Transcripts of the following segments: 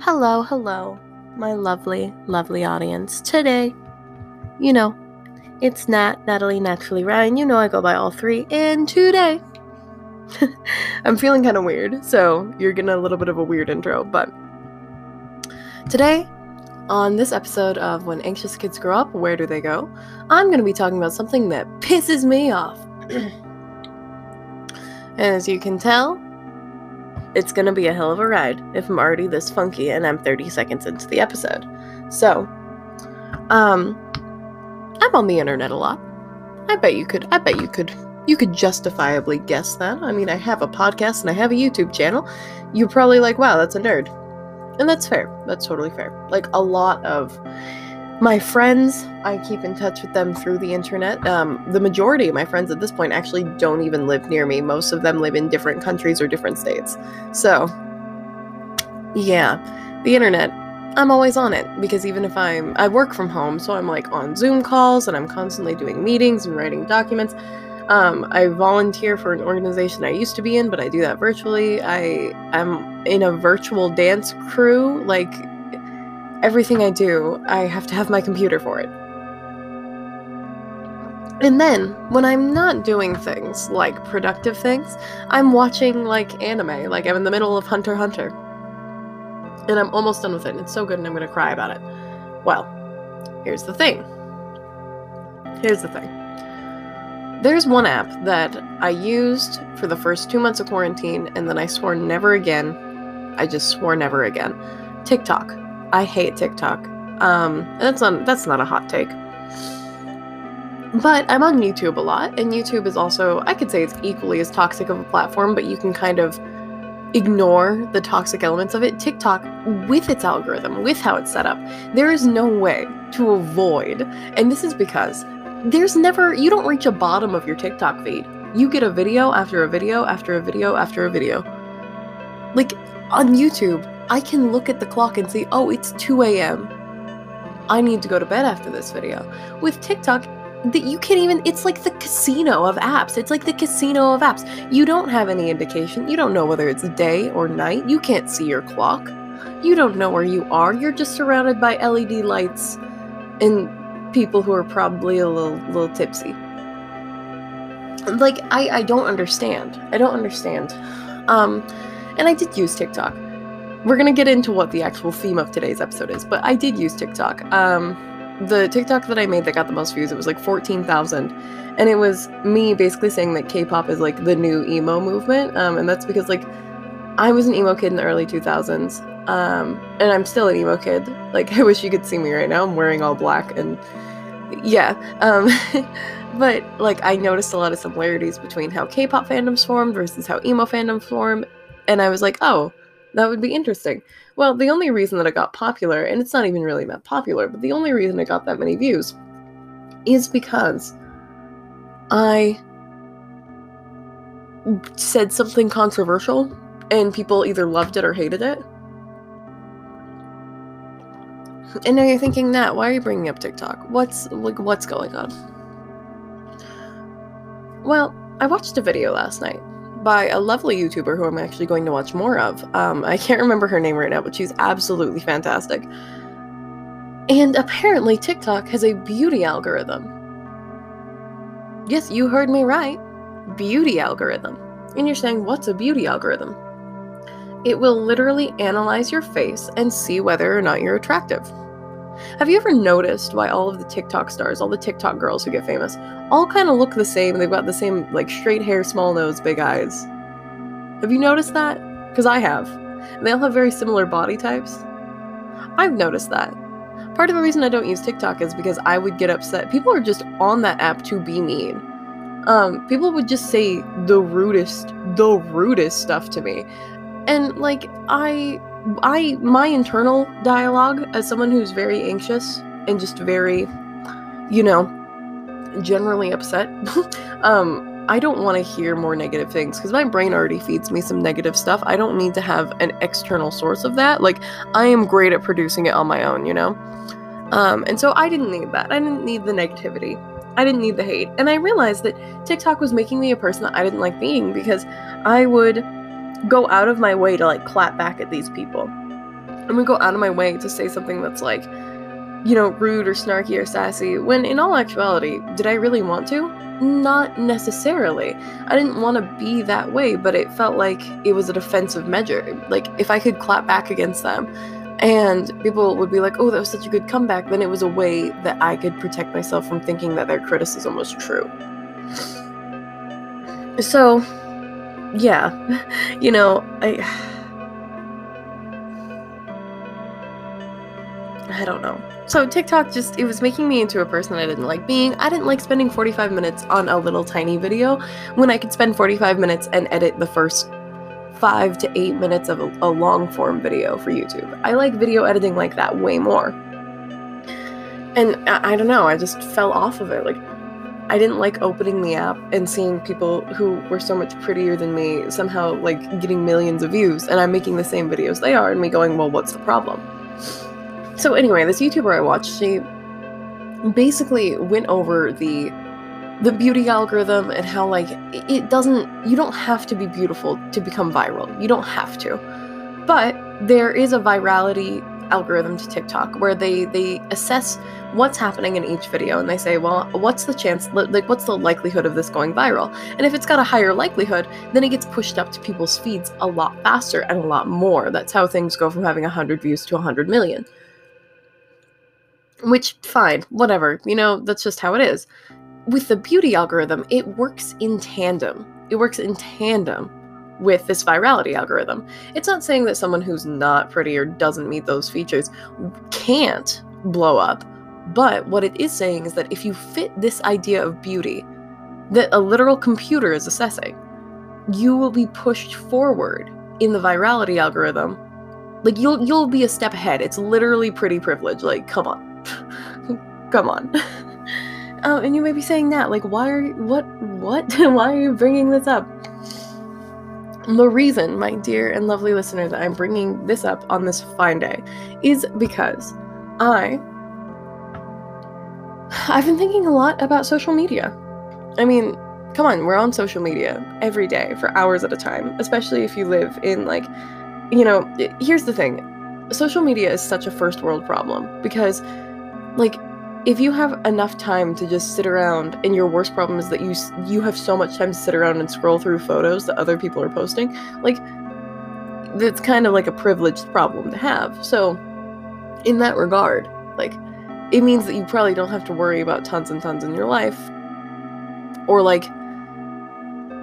Hello, hello, my lovely, lovely audience. Today, you know, it's Nat, Natalie, Naturally Ryan. You know I go by all three. And today, I'm feeling kind of weird, so you're getting a little bit of a weird intro. But today, on this episode of When Anxious Kids Grow Up, Where Do They Go? I'm going to be talking about something that pisses me off. and As you can tell, it's gonna be a hell of a ride if I'm already this funky and I'm 30 seconds into the episode. So, um, I'm on the internet a lot. I bet you could, I bet you could, you could justifiably guess that. I mean, I have a podcast and I have a YouTube channel. You're probably like, wow, that's a nerd. And that's fair. That's totally fair. Like, a lot of my friends, I keep in touch with them through the internet. Um, the majority of my friends at this point actually don't even live near me. Most of them live in different countries or different states. So, yeah, the internet, I'm always on it because even if I'm, I work from home, so I'm like on Zoom calls and I'm constantly doing meetings and writing documents. Um, I volunteer for an organization I used to be in, but I do that virtually. I am in a virtual dance crew, like everything I do, I have to have my computer for it. And then, when I'm not doing things like productive things, I'm watching like anime, like I'm in the middle of Hunter Hunter. And I'm almost done with it, and it's so good, and I'm gonna cry about it. Well, here's the thing. Here's the thing. There's one app that I used for the first two months of quarantine, and then I swore never again. I just swore never again. TikTok. I hate TikTok. Um, that's not that's not a hot take. But I'm on YouTube a lot, and YouTube is also I could say it's equally as toxic of a platform, but you can kind of ignore the toxic elements of it. TikTok, with its algorithm, with how it's set up, there is no way to avoid, and this is because there's never you don't reach a bottom of your TikTok feed. You get a video after a video after a video after a video. Like on YouTube, I can look at the clock and see, oh, it's 2 a.m. I need to go to bed after this video. With TikTok, that you can't even it's like the casino of apps. It's like the casino of apps. You don't have any indication. You don't know whether it's day or night. You can't see your clock. You don't know where you are. You're just surrounded by led lights and people who are probably a little little tipsy. Like i i don't understand. I don't understand. Um and i did use tiktok we're gonna get into what the actual theme of today's episode is, but I did use TikTok. Um, the TikTok that I made that got the most views, it was like 14,000. And it was me basically saying that K pop is like the new emo movement. Um, and that's because, like, I was an emo kid in the early 2000s. Um, and I'm still an emo kid. Like, I wish you could see me right now. I'm wearing all black and yeah. Um, but, like, I noticed a lot of similarities between how K pop fandoms formed versus how emo fandoms form. And I was like, oh, that would be interesting. Well, the only reason that it got popular, and it's not even really that popular, but the only reason it got that many views is because I said something controversial and people either loved it or hated it. And now you're thinking, Nat, why are you bringing up TikTok? What's like what's going on? Well, I watched a video last night by a lovely YouTuber who I'm actually going to watch more of. Um, I can't remember her name right now, but she's absolutely fantastic. And apparently, TikTok has a beauty algorithm. Yes, you heard me right. Beauty algorithm. And you're saying, what's a beauty algorithm? It will literally analyze your face and see whether or not you're attractive. Have you ever noticed why all of the TikTok stars, all the TikTok girls who get famous, all kind of look the same? They've got the same, like, straight hair, small nose, big eyes. Have you noticed that? Because I have. And they all have very similar body types. I've noticed that. Part of the reason I don't use TikTok is because I would get upset. People are just on that app to be mean. Um, people would just say the rudest, the rudest stuff to me. And, like, I I my internal dialogue as someone who's very anxious and just very, you know, generally upset. um, I don't want to hear more negative things because my brain already feeds me some negative stuff. I don't need to have an external source of that. Like I am great at producing it on my own, you know. Um, and so I didn't need that. I didn't need the negativity. I didn't need the hate. And I realized that TikTok was making me a person that I didn't like being because I would go out of my way to like clap back at these people. I'm gonna go out of my way to say something that's like, you know, rude or snarky or sassy, when in all actuality, did I really want to? Not necessarily. I didn't want to be that way, but it felt like it was a defensive measure. Like, if I could clap back against them and people would be like, oh, that was such a good comeback, then it was a way that I could protect myself from thinking that their criticism was true. So, yeah, you know, I. I don't know. So TikTok just it was making me into a person I didn't like being. I didn't like spending 45 minutes on a little tiny video when I could spend 45 minutes and edit the first 5 to 8 minutes of a, a long form video for YouTube. I like video editing like that way more. And I, I don't know, I just fell off of it. Like I didn't like opening the app and seeing people who were so much prettier than me somehow like getting millions of views and I'm making the same videos they are and me going, "Well, what's the problem?" So anyway, this YouTuber I watched, she basically went over the the beauty algorithm and how like it doesn't you don't have to be beautiful to become viral. You don't have to. But there is a virality algorithm to TikTok where they they assess what's happening in each video and they say, well, what's the chance like what's the likelihood of this going viral? And if it's got a higher likelihood, then it gets pushed up to people's feeds a lot faster and a lot more. That's how things go from having 100 views to 100 million. Which, fine, whatever, you know, that's just how it is. With the beauty algorithm, it works in tandem. It works in tandem with this virality algorithm. It's not saying that someone who's not pretty or doesn't meet those features can't blow up, but what it is saying is that if you fit this idea of beauty that a literal computer is assessing, you will be pushed forward in the virality algorithm. Like you'll you'll be a step ahead. It's literally pretty privilege. Like come on. Come on. oh, and you may be saying that, like, why are you, what, what? why are you bringing this up? The reason, my dear and lovely listener, that I'm bringing this up on this fine day is because I. I've been thinking a lot about social media. I mean, come on, we're on social media every day for hours at a time, especially if you live in, like, you know, here's the thing social media is such a first world problem because like if you have enough time to just sit around and your worst problem is that you you have so much time to sit around and scroll through photos that other people are posting like that's kind of like a privileged problem to have. So in that regard like it means that you probably don't have to worry about tons and tons in your life or like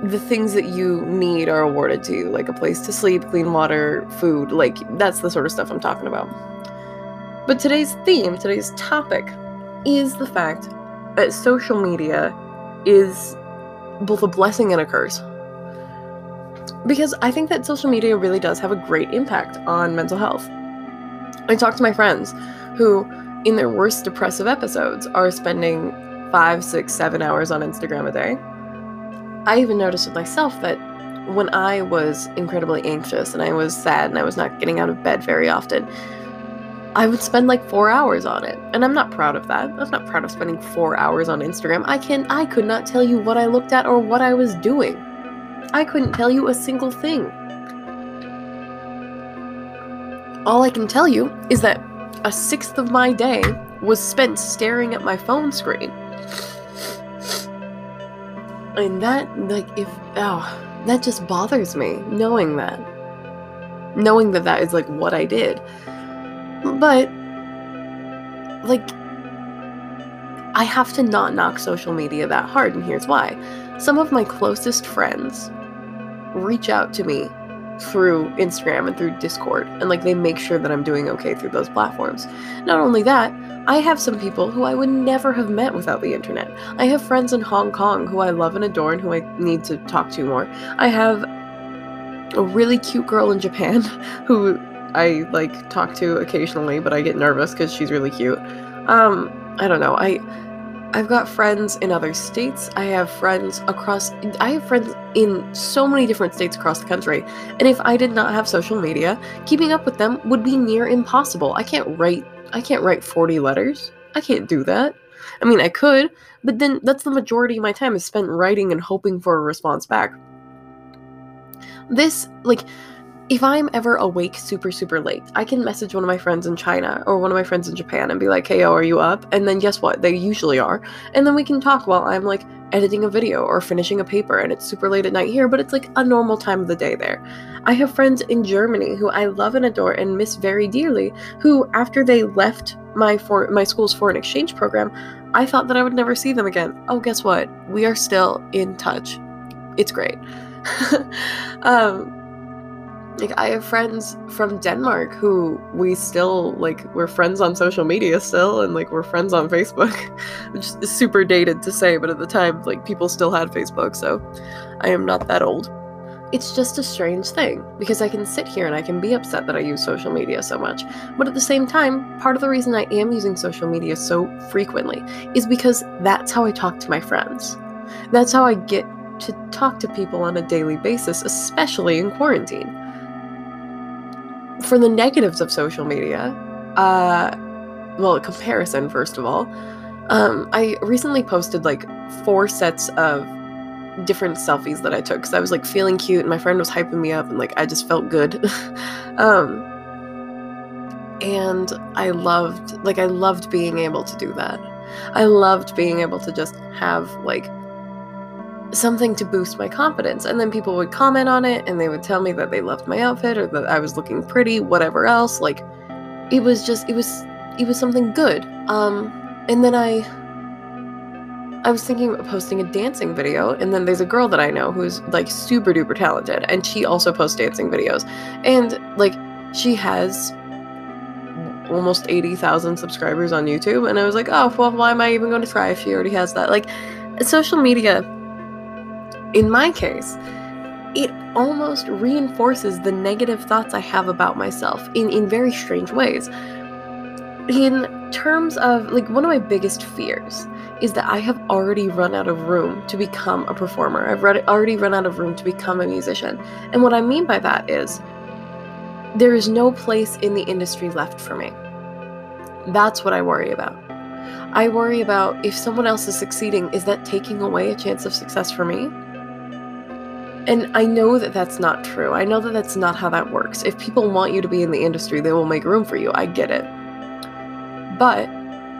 the things that you need are awarded to you like a place to sleep clean water food like that's the sort of stuff i'm talking about. But today's theme, today's topic, is the fact that social media is both a blessing and a curse. Because I think that social media really does have a great impact on mental health. I talk to my friends who, in their worst depressive episodes, are spending five, six, seven hours on Instagram a day. I even noticed with myself that when I was incredibly anxious and I was sad and I was not getting out of bed very often, I would spend like four hours on it. And I'm not proud of that. I'm not proud of spending four hours on Instagram. I can I could not tell you what I looked at or what I was doing. I couldn't tell you a single thing. All I can tell you is that a sixth of my day was spent staring at my phone screen. And that, like, if, oh, that just bothers me, knowing that. Knowing that that is, like, what I did. But, like, I have to not knock social media that hard, and here's why. Some of my closest friends reach out to me through Instagram and through Discord, and like they make sure that I'm doing okay through those platforms. Not only that, I have some people who I would never have met without the internet. I have friends in Hong Kong who I love and adore and who I need to talk to more. I have a really cute girl in Japan who I like talk to occasionally, but I get nervous because she's really cute. Um, I don't know. I I've got friends in other states. I have friends across I have friends in so many different states across the country. And if I did not have social media, keeping up with them would be near impossible. I can't write I can't write 40 letters. I can't do that. I mean, I could, but then that's the majority of my time is spent writing and hoping for a response back. This like if I'm ever awake super, super late, I can message one of my friends in China or one of my friends in Japan and be like, hey, yo, are you up? And then guess what? They usually are. And then we can talk while I'm like editing a video or finishing a paper and it's super late at night here, but it's like a normal time of the day there. I have friends in Germany who I love and adore and miss very dearly, who after they left my for my school's foreign exchange program, I thought that I would never see them again. Oh, guess what? We are still in touch. It's great. um like I have friends from Denmark who we still like we're friends on social media still and like we're friends on Facebook. Which is super dated to say, but at the time like people still had Facebook, so I am not that old. It's just a strange thing because I can sit here and I can be upset that I use social media so much. But at the same time, part of the reason I am using social media so frequently is because that's how I talk to my friends. That's how I get to talk to people on a daily basis, especially in quarantine for the negatives of social media, uh, well, a comparison, first of all, um, I recently posted like four sets of different selfies that I took because I was like feeling cute and my friend was hyping me up and like I just felt good. um, and I loved, like, I loved being able to do that. I loved being able to just have like something to boost my confidence. And then people would comment on it and they would tell me that they loved my outfit or that I was looking pretty, whatever else. Like it was just it was it was something good. Um and then I I was thinking of posting a dancing video, and then there's a girl that I know who's like super duper talented, and she also posts dancing videos. And like she has almost 80,000 subscribers on YouTube, and I was like, oh, well, why am I even going to try if she already has that? Like, social media in my case, it almost reinforces the negative thoughts I have about myself in, in very strange ways. In terms of, like, one of my biggest fears is that I have already run out of room to become a performer. I've already run out of room to become a musician. And what I mean by that is there is no place in the industry left for me. That's what I worry about. I worry about if someone else is succeeding, is that taking away a chance of success for me? And I know that that's not true. I know that that's not how that works. If people want you to be in the industry, they will make room for you. I get it. But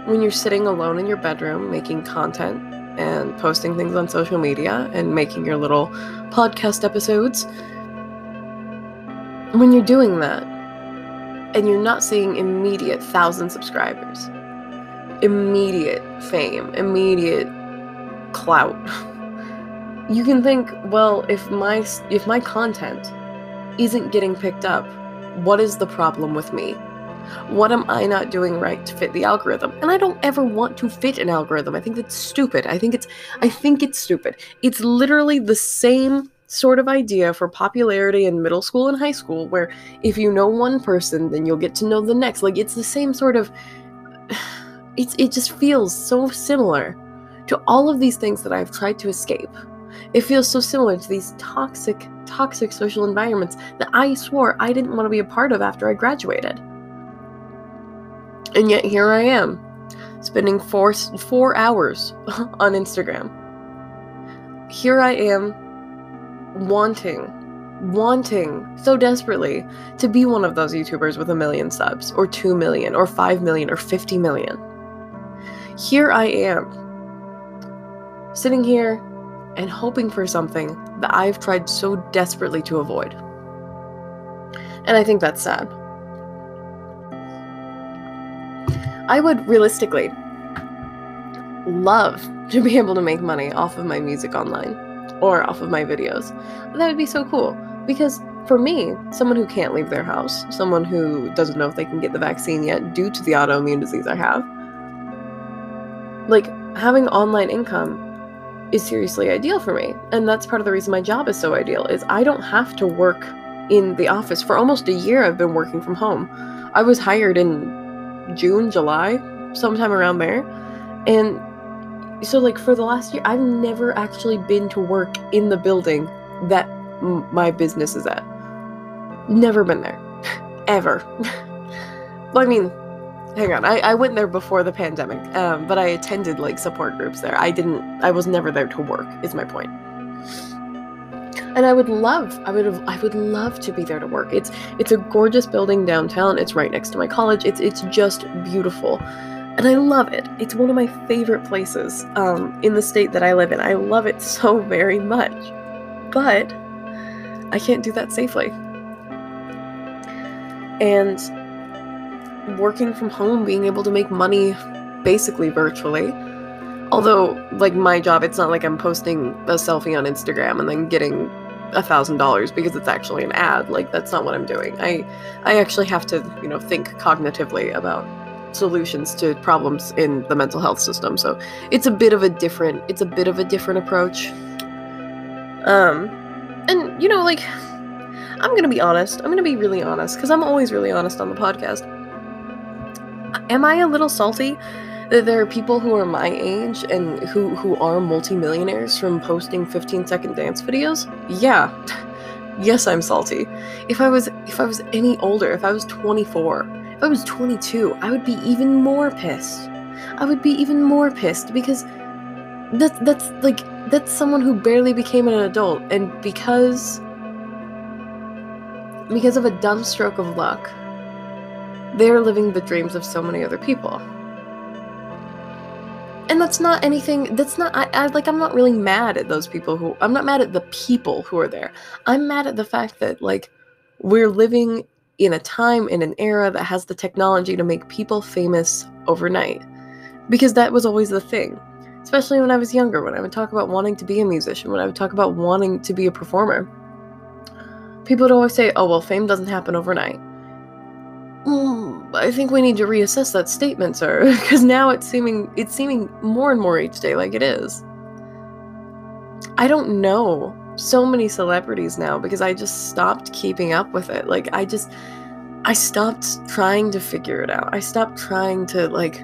when you're sitting alone in your bedroom making content and posting things on social media and making your little podcast episodes, when you're doing that and you're not seeing immediate thousand subscribers, immediate fame, immediate clout, you can think, well, if my if my content isn't getting picked up, what is the problem with me? What am I not doing right to fit the algorithm? And I don't ever want to fit an algorithm. I think that's stupid. I think it's I think it's stupid. It's literally the same sort of idea for popularity in middle school and high school where if you know one person, then you'll get to know the next. Like it's the same sort of it's it just feels so similar to all of these things that I've tried to escape it feels so similar to these toxic, toxic social environments that I swore I didn't want to be a part of after I graduated. And yet here I am, spending four, four hours on Instagram. Here I am, wanting, wanting so desperately to be one of those YouTubers with a million subs, or 2 million, or 5 million, or 50 million. Here I am, sitting here and hoping for something that I've tried so desperately to avoid. And I think that's sad. I would realistically love to be able to make money off of my music online or off of my videos. That would be so cool because for me, someone who can't leave their house, someone who doesn't know if they can get the vaccine yet due to the autoimmune disease I have, like having online income is seriously ideal for me. And that's part of the reason my job is so ideal is I don't have to work in the office. For almost a year I've been working from home. I was hired in June, July, sometime around there. And so like for the last year I've never actually been to work in the building that m- my business is at. Never been there. Ever. I mean, hang on I, I went there before the pandemic um, but i attended like support groups there i didn't i was never there to work is my point. and I would love, I would have, I would love to be there to work. It's it's a gorgeous building downtown. It's right next to my college. It's it's just beautiful, and I love it. It's one of my favorite places um, in the state that I live in. I love it so very much, but I can't do that safely. And working from home, being able to make money basically virtually. Although like my job it's not like i'm posting a selfie on instagram and then getting a thousand dollars because it's actually an ad. Like that's not what i'm doing. I i actually have to you know think cognitively about solutions to problems in the mental health system. So it's a bit of a different it's a bit of a different approach. Um and you know like i'm gonna be honest. I'm gonna be really honest because i'm always really honest on the podcast am i a little salty that there are people who are my age and who who are multimillionaires from posting 15 second dance videos? Yeah. Yes i'm salty. If i was if i was any older if i was 24 if i was 22 i would be even more pissed. I would be even more pissed because that's that's like that's someone who barely became an adult and because because of a dumb stroke of luck they're living the dreams of so many other people. And that's not anything that's not I, I, like i'm not really mad at those people who i'm not mad at the people who are there. I'm mad at the fact that like we're living in a time in an era that has the technology to make people famous overnight. Because that was always the thing. Especially when i was younger when i would talk about wanting to be a musician when i would talk about wanting to be a performer. People would always say oh well fame doesn't happen overnight Mm, I think we need to reassess that statement, sir, because now it's seeming it's seeming more and more each day like it is. I don't know so many celebrities now because I just stopped keeping up with it. Like I just I stopped trying to figure it out. I stopped trying to like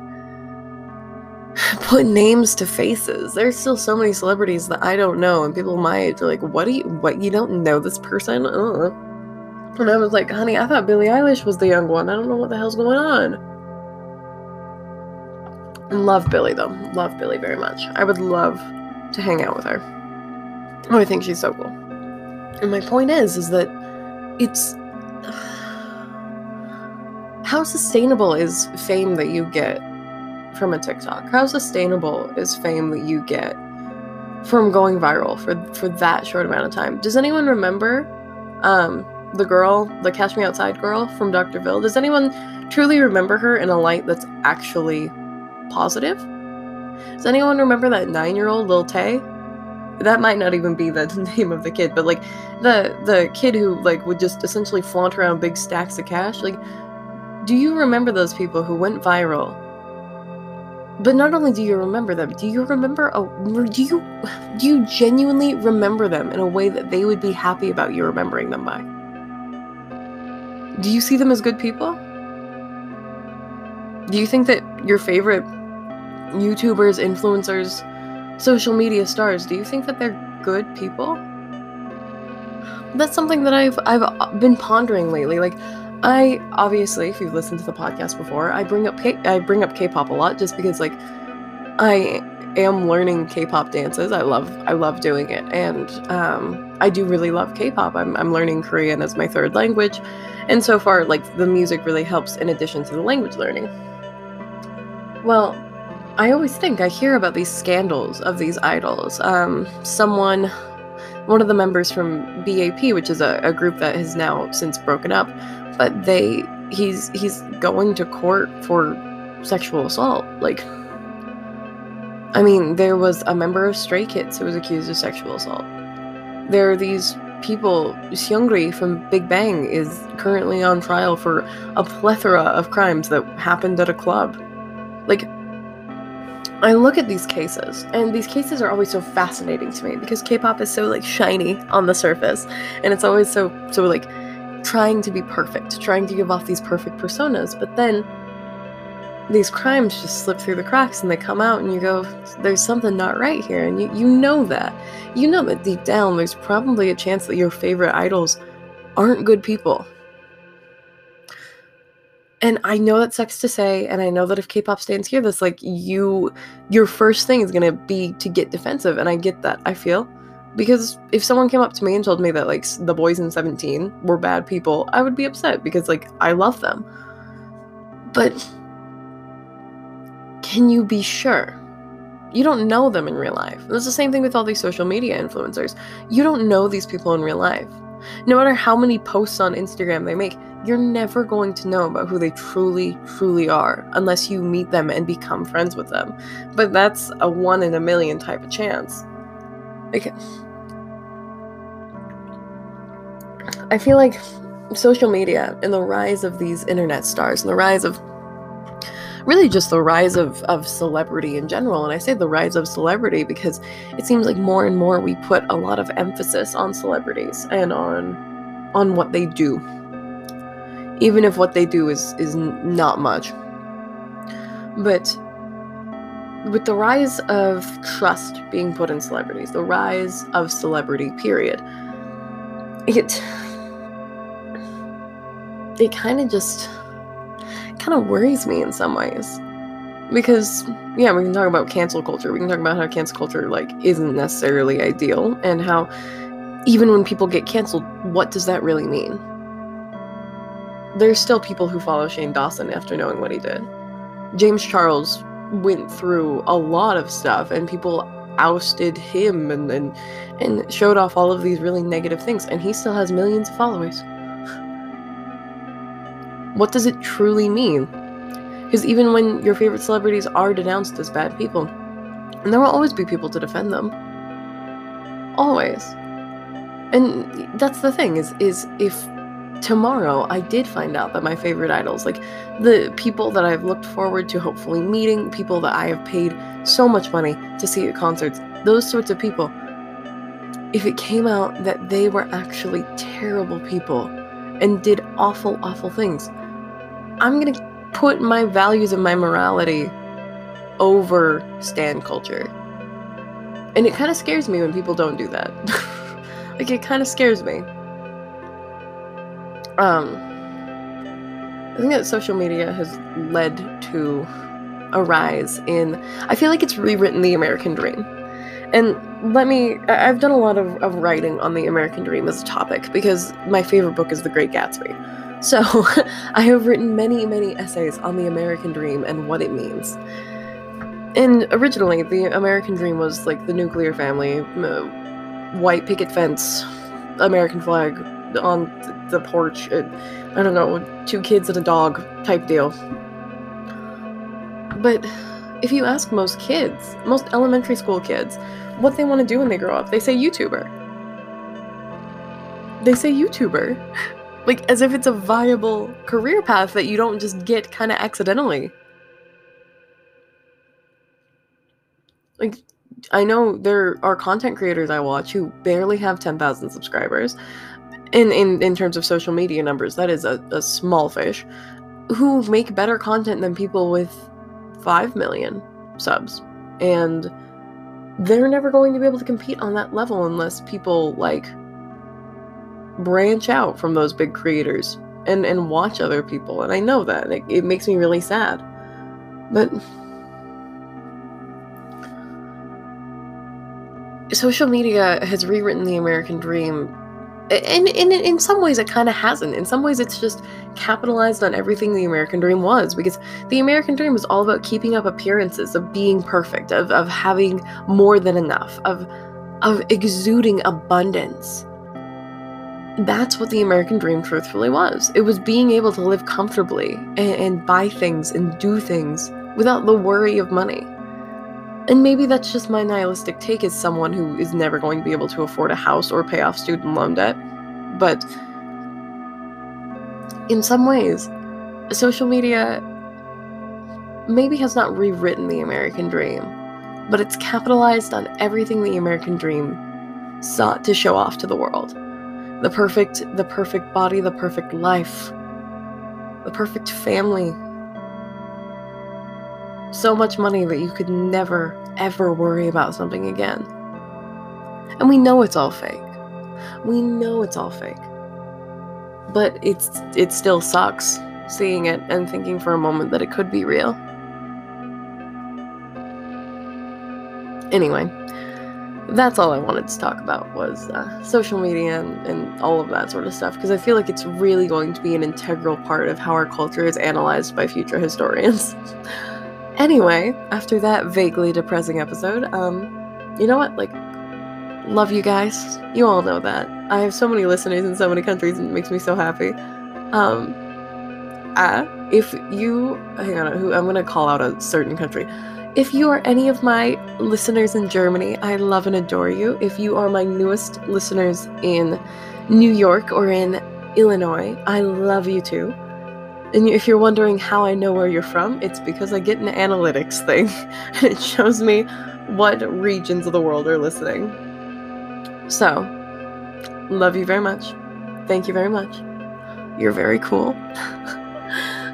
put names to faces. There's still so many celebrities that I don't know, and people my age are like, "What do you? What you don't know this person?" Ugh. And I was like, honey, I thought Billie Eilish was the young one. I don't know what the hell's going on. Love Billie though. Love Billie very much. I would love to hang out with her. Oh, I think she's so cool. And my point is, is that it's how sustainable is fame that you get from a TikTok? How sustainable is fame that you get from going viral for for that short amount of time? Does anyone remember um the girl, the Cash Me Outside girl from Dr. Doctor Phil, does anyone truly remember her in a light that's actually positive? Does anyone remember that nine-year-old Lil Tay? That might not even be the name of the kid, but like the the kid who like would just essentially flaunt around big stacks of cash. Like, do you remember those people who went viral? But not only do you remember them, do you remember a do you do you genuinely remember them in a way that they would be happy about you remembering them by? Do you see them as good people? Do you think that your favorite YouTubers, influencers, social media stars, do you think that they're good people? That's something that I've I've been pondering lately. Like I obviously, if you've listened to the podcast before, I bring up K- I bring up K-pop a lot just because like I am learning K-pop dances. I love I love doing it, and um, I do really love K-pop. I'm I'm learning Korean as my third language, and so far, like the music really helps in addition to the language learning. Well, I always think I hear about these scandals of these idols. Um, someone, one of the members from BAP, which is a, a group that has now since broken up, but they he's he's going to court for sexual assault. Like I mean, there was a member of Stray Kids who was accused of sexual assault. There are these people. Seungri from Big Bang is currently on trial for a plethora of crimes that happened at a club. Like, I look at these cases, and these cases are always so fascinating to me because K-pop is so like shiny on the surface, and it's always so so like trying to be perfect, trying to give off these perfect personas, but then these crimes just slip through the cracks and they come out and you go there's something not right here. And you, you know that. You know that deep down there's probably a chance that your favorite idols aren't good people. And i know that sucks to say and i know that if k-pop stands hear this like you your first thing is going to be to get defensive and i get that i feel. Because if someone came up to me and told me that like the boys in Seventeen were bad people, I would be upset because like I love them. But can you be sure? You don't know them in real life. It's the same thing with all these social media influencers. You don't know these people in real life. No matter how many posts on Instagram they make, you're never going to know about who they truly, truly are unless you meet them and become friends with them. But that's a one in a million type of chance. Like, I feel like social media and the rise of these internet stars and the rise of really just the rise of, of celebrity in general. And I say the rise of celebrity because it seems like more and more we put a lot of emphasis on celebrities and on on what they do. Even if what they do is is not much. But with the rise of trust being put in celebrities, the rise of celebrity, period, it it kind of just kind of worries me in some ways. Because yeah we can talk about cancel culture. We can talk about how cancel culture like isn't necessarily ideal and how even when people get canceled what does that really mean? There's still people who follow shane dawson after knowing what he did. James charles went through a lot of stuff and people ousted him and and, and showed off all of these really negative things and he still has millions of followers what does it truly mean? Because even when your favorite celebrities are denounced as bad people, and there will always be people to defend them. Always. And that's the thing is is if tomorrow I did find out that my favorite idols, like the people that I've looked forward to hopefully meeting, people that I have paid so much money to see at concerts, those sorts of people, if it came out that they were actually terrible people and did awful, awful things, I'm gonna put my values and my morality over stan culture. And it kind of scares me when people don't do that. like it kind of scares me. Um I think that social media has led to a rise in I feel like it's rewritten the American dream. And let me I've done a lot of, of writing on the American dream as a topic because my favorite book is The Great Gatsby. So, I have written many, many essays on the American dream and what it means. And originally, the American dream was like the nuclear family, uh, white picket fence, American flag on the porch, uh, I don't know, two kids and a dog type deal. But if you ask most kids, most elementary school kids, what they want to do when they grow up, they say YouTuber. They say YouTuber. Like, as if it's a viable career path that you don't just get kind of accidentally. Like, I know there are content creators I watch who barely have 10,000 subscribers. In, in, in terms of social media numbers, that is a, a small fish. Who make better content than people with 5 million subs. And they're never going to be able to compete on that level unless people like branch out from those big creators and and watch other people. And i know that it, it makes me really sad. But social media has rewritten the american dream. And, and in some ways it kind of hasn't. In some ways it's just capitalized on everything the american dream was because the american dream was all about keeping up appearances of being perfect of, of having more than enough of of exuding abundance that's what the American dream truthfully was. It was being able to live comfortably and, and, buy things and do things without the worry of money. And maybe that's just my nihilistic take as someone who is never going to be able to afford a house or pay off student loan debt. But in some ways, social media maybe has not rewritten the American dream, but it's capitalized on everything the American dream sought to show off to the world the perfect the perfect body the perfect life the perfect family. So much money that you could never ever worry about something again. And we know it's all fake. We know it's all fake. But it's it still sucks seeing it and thinking for a moment that it could be real. Anyway that's all I wanted to talk about was uh, social media and, and all of that sort of stuff because I feel like it's really going to be an integral part of how our culture is analyzed by future historians. anyway, after that vaguely depressing episode, um, you know what? Like, love you guys. You all know that. I have so many listeners in so many countries and it makes me so happy. Um, uh, if you hang on, who I'm gonna call out a certain country. If you are any of my listeners in Germany, I love and adore you. If you are my newest listeners in New York or in Illinois, I love you too. And if you're wondering how I know where you're from, it's because I get an analytics thing and it shows me what regions of the world are listening. So, love you very much. Thank you very much. You're very cool.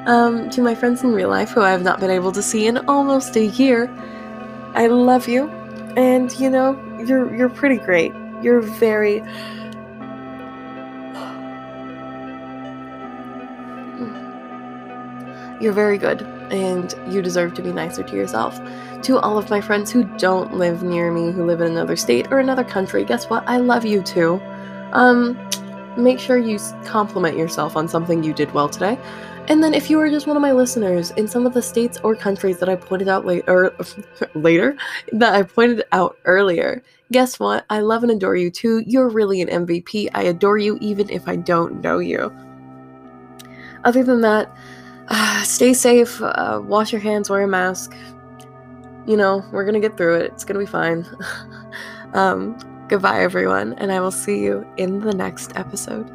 Um, to my friends in real life who I have not been able to see in almost a year, I love you, and you know you're you're pretty great. You're very. You're very good, and you deserve to be nicer to yourself. To all of my friends who don't live near me, who live in another state or another country, guess what? I love you too. Um, make sure you compliment yourself on something you did well today. And then if you are just one of my listeners in some of the states or countries that I pointed out later later that I pointed out earlier, guess what? I love and adore you too. You're really an MVP. I adore you even if I don't know you. Other than that, uh, stay safe, uh, wash your hands, wear a mask. You know, we're gonna get through it. It's gonna be fine. um, goodbye, everyone, and I will see you in the next episode.